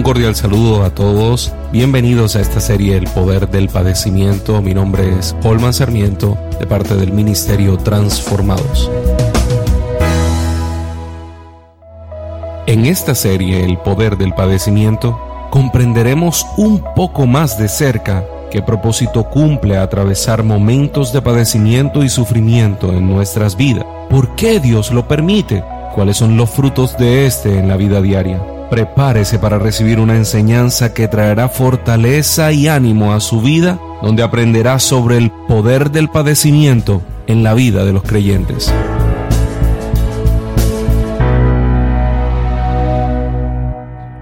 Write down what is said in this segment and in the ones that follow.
Un cordial saludo a todos. Bienvenidos a esta serie El Poder del Padecimiento. Mi nombre es Holman Sarmiento, de parte del Ministerio Transformados. En esta serie El Poder del Padecimiento, comprenderemos un poco más de cerca qué propósito cumple atravesar momentos de padecimiento y sufrimiento en nuestras vidas. ¿Por qué Dios lo permite? ¿Cuáles son los frutos de este en la vida diaria? Prepárese para recibir una enseñanza que traerá fortaleza y ánimo a su vida, donde aprenderá sobre el poder del padecimiento en la vida de los creyentes.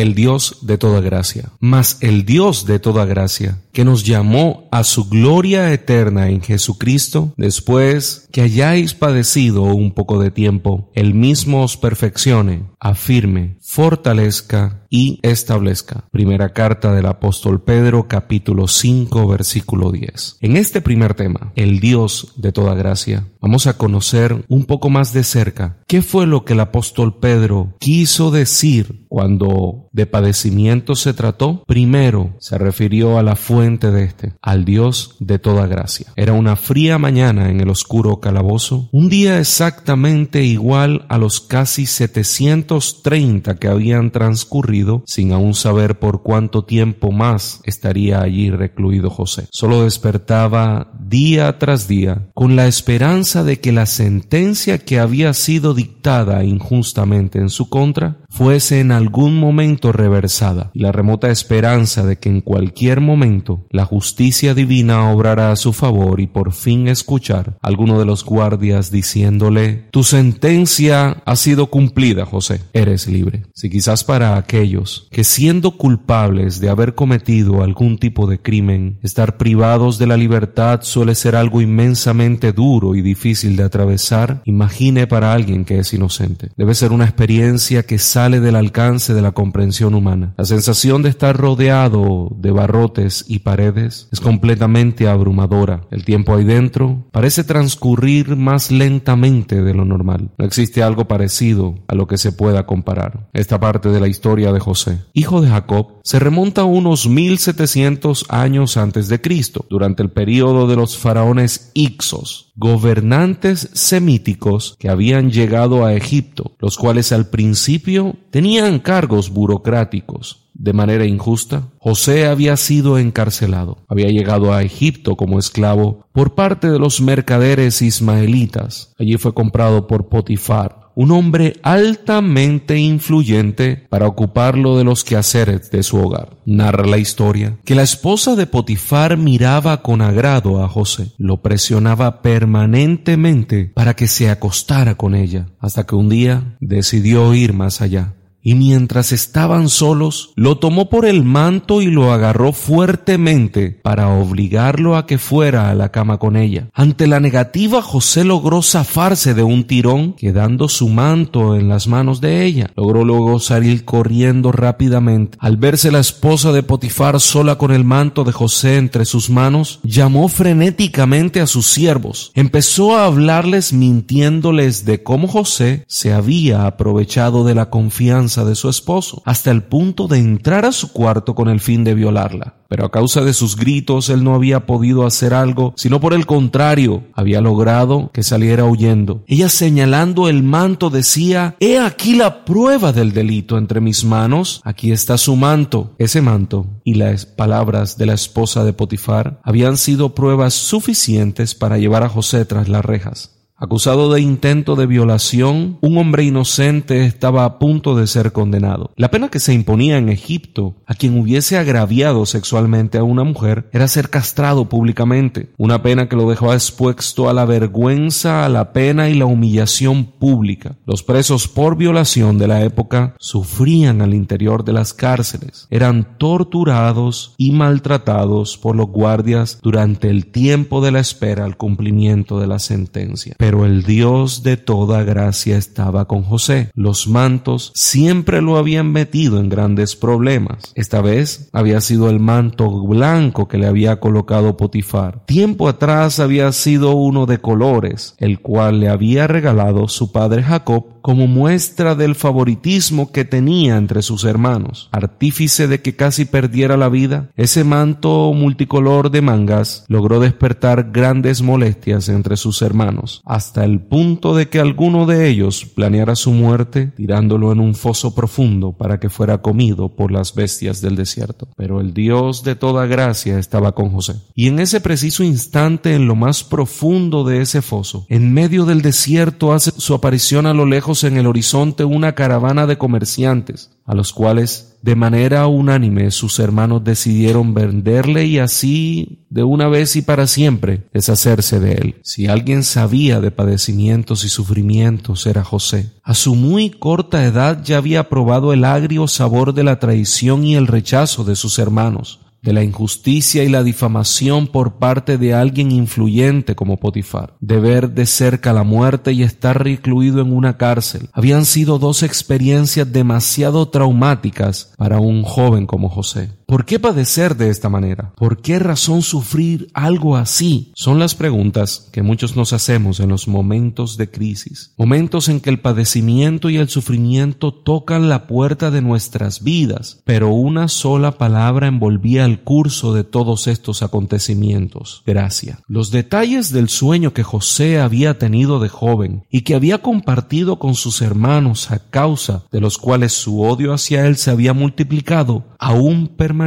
El Dios de toda gracia, mas el Dios de toda gracia, que nos llamó a su gloria eterna en Jesucristo, después que hayáis padecido un poco de tiempo, el mismo os perfeccione, afirme, fortalezca y establezca. Primera carta del apóstol Pedro capítulo 5 versículo 10. En este primer tema, el Dios de toda gracia, vamos a conocer un poco más de cerca qué fue lo que el apóstol Pedro quiso decir cuando de padecimiento se trató. Primero se refirió a la fuente de este, al Dios de toda gracia. Era una fría mañana en el oscuro calabozo, un día exactamente igual a los casi 730 que habían transcurrido sin aún saber por cuánto tiempo más estaría allí recluido José. Solo despertaba día tras día con la esperanza de que la sentencia que había sido dictada injustamente en su contra fuese en algún momento reversada. Y la remota esperanza de que en cualquier momento la justicia divina obrara a su favor y por fin escuchar a alguno de los guardias diciéndole tu sentencia ha sido cumplida José. Eres libre si quizás para aquellos que siendo culpables de haber cometido algún tipo de crimen estar privados de la libertad suele ser algo inmensamente duro y difícil de atravesar imagine para alguien que es inocente. Debe ser una experiencia que sale del alcance de la comprensión humana. La sensación de estar rodeado de barrotes y paredes es completamente abrumadora. El tiempo ahí dentro parece transcurrir más lentamente de lo normal. No existe algo parecido a lo que se pueda comparar. Esta parte de la historia de José, hijo de Jacob, se remonta a unos 1700 años antes de Cristo, durante el período de los faraones Ixos, gobernantes semíticos que habían llegado a Egipto, los cuales al principio tenían cargos burocráticos. De manera injusta, José había sido encarcelado, había llegado a Egipto como esclavo por parte de los mercaderes ismaelitas. Allí fue comprado por Potifar, un hombre altamente influyente para ocuparlo de los quehaceres de su hogar. Narra la historia que la esposa de Potifar miraba con agrado a José, lo presionaba permanentemente para que se acostara con ella, hasta que un día decidió ir más allá y mientras estaban solos, lo tomó por el manto y lo agarró fuertemente para obligarlo a que fuera a la cama con ella. Ante la negativa, José logró zafarse de un tirón, quedando su manto en las manos de ella. Logró luego salir corriendo rápidamente. Al verse la esposa de Potifar sola con el manto de José entre sus manos, llamó frenéticamente a sus siervos. Empezó a hablarles mintiéndoles de cómo José se había aprovechado de la confianza de su esposo, hasta el punto de entrar a su cuarto con el fin de violarla. Pero a causa de sus gritos él no había podido hacer algo, sino por el contrario, había logrado que saliera huyendo. Ella señalando el manto decía, He aquí la prueba del delito entre mis manos, aquí está su manto. Ese manto y las palabras de la esposa de Potifar habían sido pruebas suficientes para llevar a José tras las rejas. Acusado de intento de violación, un hombre inocente estaba a punto de ser condenado. La pena que se imponía en Egipto a quien hubiese agraviado sexualmente a una mujer era ser castrado públicamente, una pena que lo dejó expuesto a la vergüenza, a la pena y la humillación pública. Los presos por violación de la época sufrían al interior de las cárceles, eran torturados y maltratados por los guardias durante el tiempo de la espera al cumplimiento de la sentencia Pero el Dios de toda gracia estaba con José. Los mantos siempre lo habían metido en grandes problemas. Esta vez había sido el manto blanco que le había colocado Potifar. Tiempo atrás había sido uno de colores, el cual le había regalado su padre Jacob como muestra del favoritismo que tenía entre sus hermanos. Artífice de que casi perdiera la vida, ese manto multicolor de mangas logró despertar grandes molestias entre sus hermanos, hasta el punto de que alguno de ellos planeara su muerte tirándolo en un foso profundo para que fuera comido por las bestias del desierto. Pero el Dios de toda gracia estaba con José. Y en ese preciso instante, en lo más profundo de ese foso, en medio del desierto, hace su aparición a lo lejos en el horizonte una caravana de comerciantes, a los cuales de manera unánime sus hermanos decidieron venderle y así de una vez y para siempre deshacerse de él. Si alguien sabía de padecimientos y sufrimientos era José. A su muy corta edad ya había probado el agrio sabor de la traición y el rechazo de sus hermanos de la injusticia y la difamación por parte de alguien influyente como Potifar, de ver de cerca la muerte y estar recluido en una cárcel, habían sido dos experiencias demasiado traumáticas para un joven como José. ¿Por qué padecer de esta manera? ¿Por qué razón sufrir algo así? Son las preguntas que muchos nos hacemos en los momentos de crisis, momentos en que el padecimiento y el sufrimiento tocan la puerta de nuestras vidas, pero una sola palabra envolvía el curso de todos estos acontecimientos, gracia. Los detalles del sueño que José había tenido de joven y que había compartido con sus hermanos a causa de los cuales su odio hacia él se había multiplicado, aún permanecían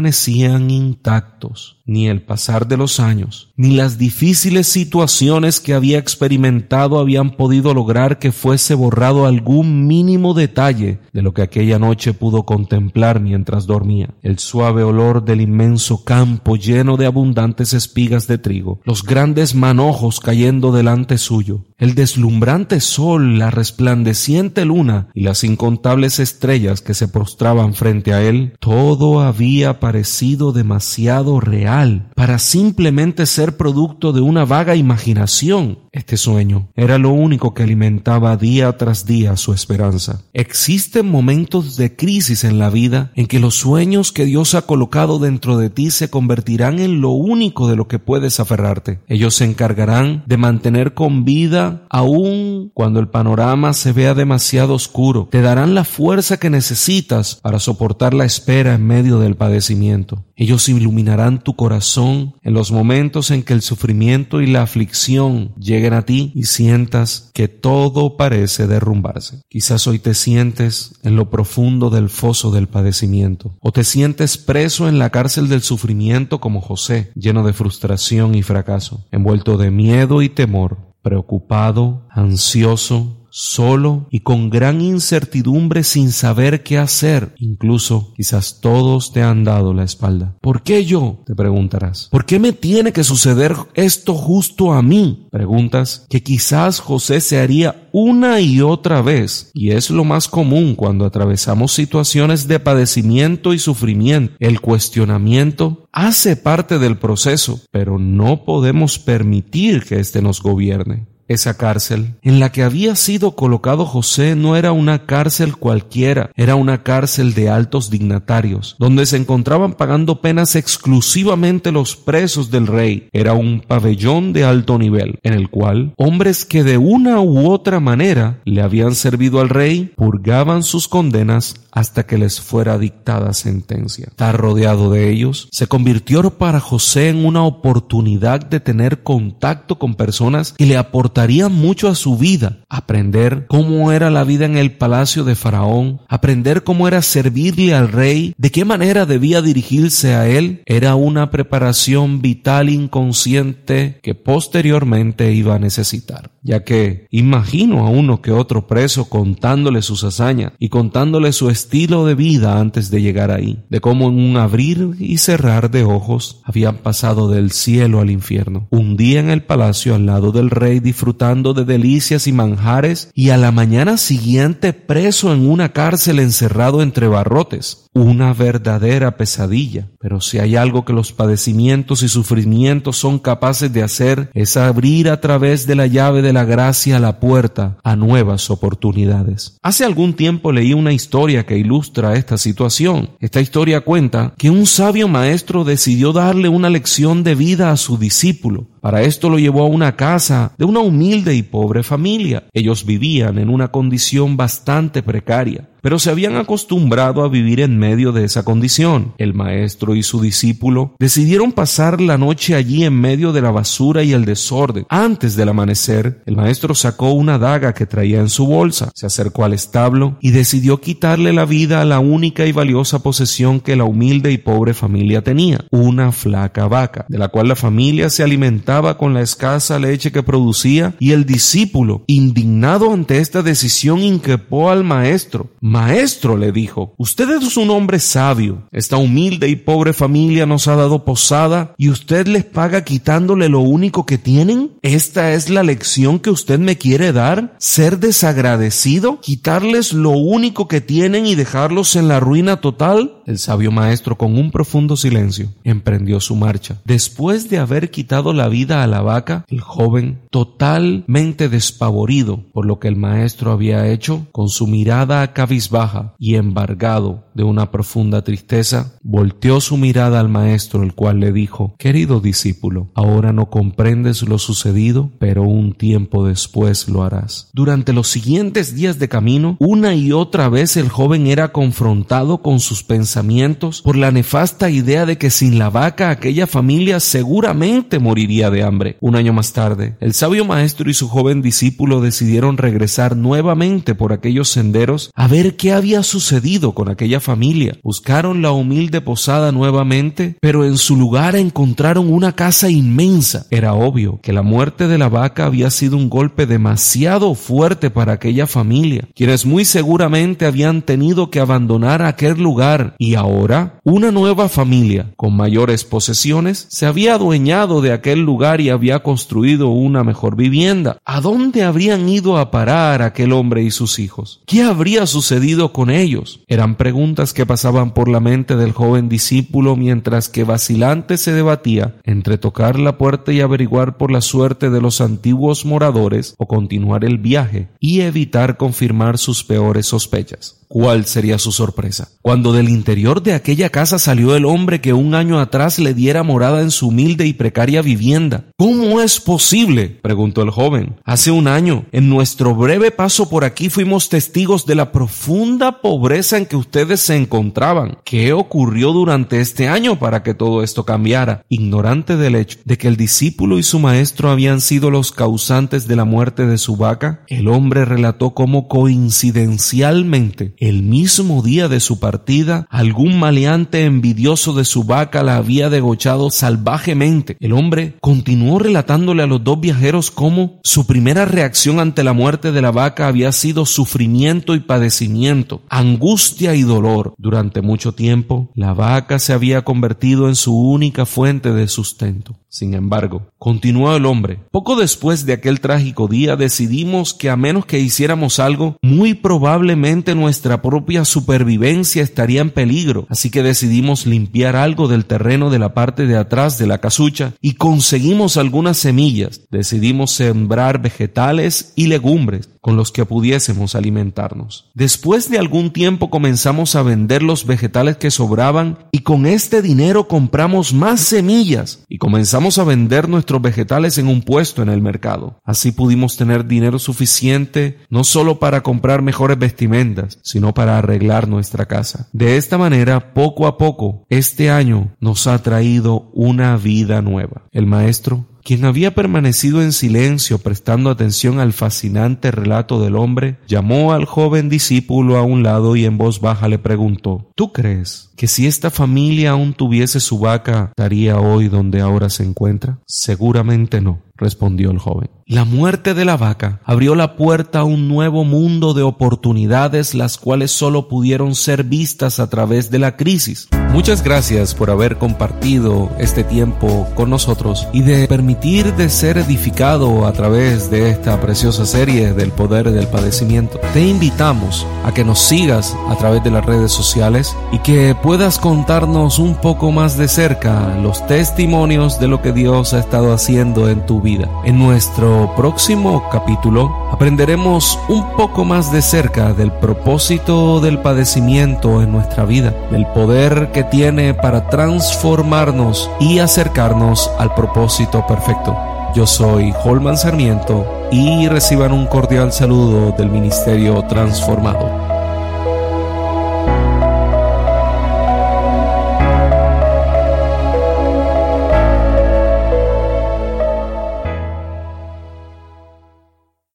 intactos. Ni el pasar de los años, ni las difíciles situaciones que había experimentado habían podido lograr que fuese borrado algún mínimo detalle de lo que aquella noche pudo contemplar mientras dormía. El suave olor del inmenso campo lleno de abundantes espigas de trigo, los grandes manojos cayendo delante suyo, el deslumbrante sol, la resplandeciente luna y las incontables estrellas que se postraban frente a él, todo había parecido demasiado real para simplemente ser producto de una vaga imaginación. Este sueño era lo único que alimentaba día tras día su esperanza. Existen momentos de crisis en la vida en que los sueños que Dios ha colocado dentro de ti se convertirán en lo único de lo que puedes aferrarte. Ellos se encargarán de mantener con vida aún cuando el panorama se vea demasiado oscuro. Te darán la fuerza que necesitas para soportar la espera en medio del padecimiento. Ellos iluminarán tu corazón en los momentos en que el sufrimiento y la aflicción a ti y sientas que todo parece derrumbarse. Quizás hoy te sientes en lo profundo del foso del padecimiento o te sientes preso en la cárcel del sufrimiento como José, lleno de frustración y fracaso, envuelto de miedo y temor, preocupado, ansioso, solo y con gran incertidumbre sin saber qué hacer. Incluso quizás todos te han dado la espalda. ¿Por qué yo? Te preguntarás. ¿Por qué me tiene que suceder esto justo a mí? Preguntas que quizás José se haría una y otra vez. Y es lo más común cuando atravesamos situaciones de padecimiento y sufrimiento. El cuestionamiento hace parte del proceso, pero no podemos permitir que éste nos gobierne. Esa cárcel en la que había sido colocado José no era una cárcel cualquiera, era una cárcel de altos dignatarios, donde se encontraban pagando penas exclusivamente los presos del rey. Era un pabellón de alto nivel, en el cual hombres que de una u otra manera le habían servido al rey purgaban sus condenas hasta que les fuera dictada sentencia. Estar rodeado de ellos se convirtió para José en una oportunidad de tener contacto con personas que le aportarían mucho a su vida, aprender cómo era la vida en el palacio de Faraón, aprender cómo era servirle al rey, de qué manera debía dirigirse a él, era una preparación vital inconsciente que posteriormente iba a necesitar, ya que imagino a uno que otro preso contándole sus hazañas y contándole su estilo de vida antes de llegar ahí, de cómo en un abrir y cerrar de ojos habían pasado del cielo al infierno. Un día en el palacio al lado del rey disfrutando de delicias y manjares y a la mañana siguiente preso en una cárcel encerrado entre barrotes. Una verdadera pesadilla. Pero si hay algo que los padecimientos y sufrimientos son capaces de hacer es abrir a través de la llave de la gracia la puerta a nuevas oportunidades. Hace algún tiempo leí una historia que ilustra esta situación. Esta historia cuenta que un sabio maestro decidió darle una lección de vida a su discípulo. Para esto lo llevó a una casa de una humilde y pobre familia. Ellos vivían en una condición bastante precaria pero se habían acostumbrado a vivir en medio de esa condición. El maestro y su discípulo decidieron pasar la noche allí en medio de la basura y el desorden. Antes del amanecer, el maestro sacó una daga que traía en su bolsa, se acercó al establo y decidió quitarle la vida a la única y valiosa posesión que la humilde y pobre familia tenía, una flaca vaca, de la cual la familia se alimentaba con la escasa leche que producía y el discípulo, indignado ante esta decisión, increpó al maestro, Maestro, le dijo, usted es un hombre sabio. Esta humilde y pobre familia nos ha dado posada y usted les paga quitándole lo único que tienen. ¿Esta es la lección que usted me quiere dar? ¿Ser desagradecido? ¿Quitarles lo único que tienen y dejarlos en la ruina total? El sabio maestro, con un profundo silencio, emprendió su marcha. Después de haber quitado la vida a la vaca, el joven, totalmente despavorido por lo que el maestro había hecho, con su mirada a baja y embargado de una profunda tristeza, volteó su mirada al maestro, el cual le dijo, Querido discípulo, ahora no comprendes lo sucedido, pero un tiempo después lo harás. Durante los siguientes días de camino, una y otra vez el joven era confrontado con sus pensamientos por la nefasta idea de que sin la vaca aquella familia seguramente moriría hambre. Un año más tarde, el sabio maestro y su joven discípulo decidieron regresar nuevamente por aquellos senderos a ver qué había sucedido con aquella familia. Buscaron la humilde posada nuevamente, pero en su lugar encontraron una casa inmensa. Era obvio que la muerte de la vaca había sido un golpe demasiado fuerte para aquella familia, quienes muy seguramente habían tenido que abandonar aquel lugar y ahora una nueva familia con mayores posesiones se había adueñado de aquel lugar y había construido una mejor vivienda. ¿A dónde habrían ido a parar aquel hombre y sus hijos? ¿Qué habría sucedido? con ellos? Eran preguntas que pasaban por la mente del joven discípulo mientras que vacilante se debatía entre tocar la puerta y averiguar por la suerte de los antiguos moradores o continuar el viaje y evitar confirmar sus peores sospechas. ¿Cuál sería su sorpresa? Cuando del interior de aquella casa salió el hombre que un año atrás le diera morada en su humilde y precaria vivienda. ¿Cómo es posible? preguntó el joven. Hace un año, en nuestro breve paso por aquí fuimos testigos de la profunda pobreza en que ustedes se encontraban. ¿Qué ocurrió durante este año para que todo esto cambiara? Ignorante del hecho de que el discípulo y su maestro habían sido los causantes de la muerte de su vaca, el hombre relató cómo coincidencialmente el mismo día de su partida, algún maleante envidioso de su vaca la había degochado salvajemente. El hombre continuó relatándole a los dos viajeros cómo su primera reacción ante la muerte de la vaca había sido sufrimiento y padecimiento, angustia y dolor. Durante mucho tiempo, la vaca se había convertido en su única fuente de sustento. Sin embargo, continuó el hombre, poco después de aquel trágico día decidimos que a menos que hiciéramos algo, muy probablemente nuestra propia supervivencia estaría en peligro, así que decidimos limpiar algo del terreno de la parte de atrás de la casucha y conseguimos algunas semillas. Decidimos sembrar vegetales y legumbres con los que pudiésemos alimentarnos. Después de algún tiempo comenzamos a vender los vegetales que sobraban y con este dinero compramos más semillas y comenzamos a vender nuestros vegetales en un puesto en el mercado. Así pudimos tener dinero suficiente no solo para comprar mejores vestimentas, sino para arreglar nuestra casa. De esta manera, poco a poco, este año nos ha traído una vida nueva. El maestro quien había permanecido en silencio prestando atención al fascinante relato del hombre, llamó al joven discípulo a un lado y en voz baja le preguntó, ¿Tú crees que si esta familia aún tuviese su vaca, estaría hoy donde ahora se encuentra? Seguramente no. Respondió el joven. La muerte de la vaca abrió la puerta a un nuevo mundo de oportunidades las cuales solo pudieron ser vistas a través de la crisis. Muchas gracias por haber compartido este tiempo con nosotros y de permitir de ser edificado a través de esta preciosa serie del poder del padecimiento. Te invitamos a que nos sigas a través de las redes sociales y que puedas contarnos un poco más de cerca los testimonios de lo que Dios ha estado haciendo en tu En nuestro próximo capítulo aprenderemos un poco más de cerca del propósito del padecimiento en nuestra vida, del poder que tiene para transformarnos y acercarnos al propósito perfecto. Yo soy Holman Sarmiento y reciban un cordial saludo del Ministerio Transformado.